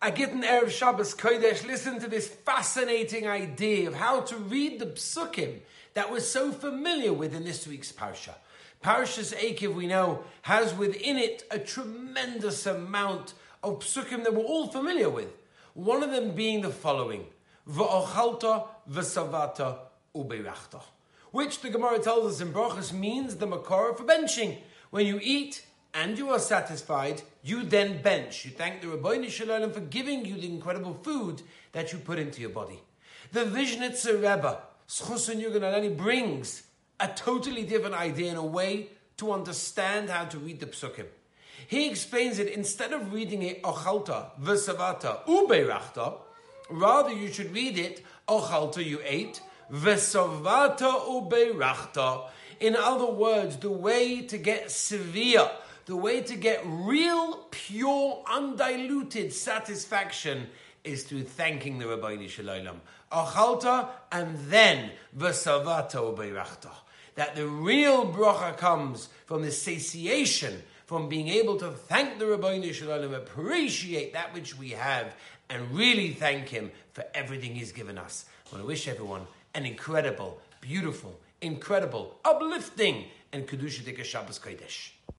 I get an Erev Shabbos Kodesh. Listen to this fascinating idea of how to read the psukim that we're so familiar with in this week's parsha. Parshas Eikev, we know, has within it a tremendous amount of psukim that we're all familiar with. One of them being the following: V'ochalta v'savata ubeirachta, which the Gemara tells us in Brachos means the makor for benching. When you eat, and you are satisfied, you then bench. You thank the Ribbono Shel Olam for giving you the incredible food that you put into your body. The Vizhnitzer Rebbe, Schusen Yugan Alani, brings a totally different idea and a way to understand how to read the psukim. He explains it instead of reading it ochalta, vesavata, ubeirachta, rather you should read it ochalta, you ate, vesavata, ubeirachta. In other words, the way to get severe the way to get real, pure, undiluted satisfaction is through thanking the Ribbono Shel Olam. Achalta and then v'savato beirachta. That the real bracha comes from the satiation, from being able to thank the Ribbono Shel Olam, appreciate that which we have, and really thank him for everything he's given us. I want to wish everyone an incredible, beautiful, incredible, uplifting, and Kedusha Shabbos Kodesh.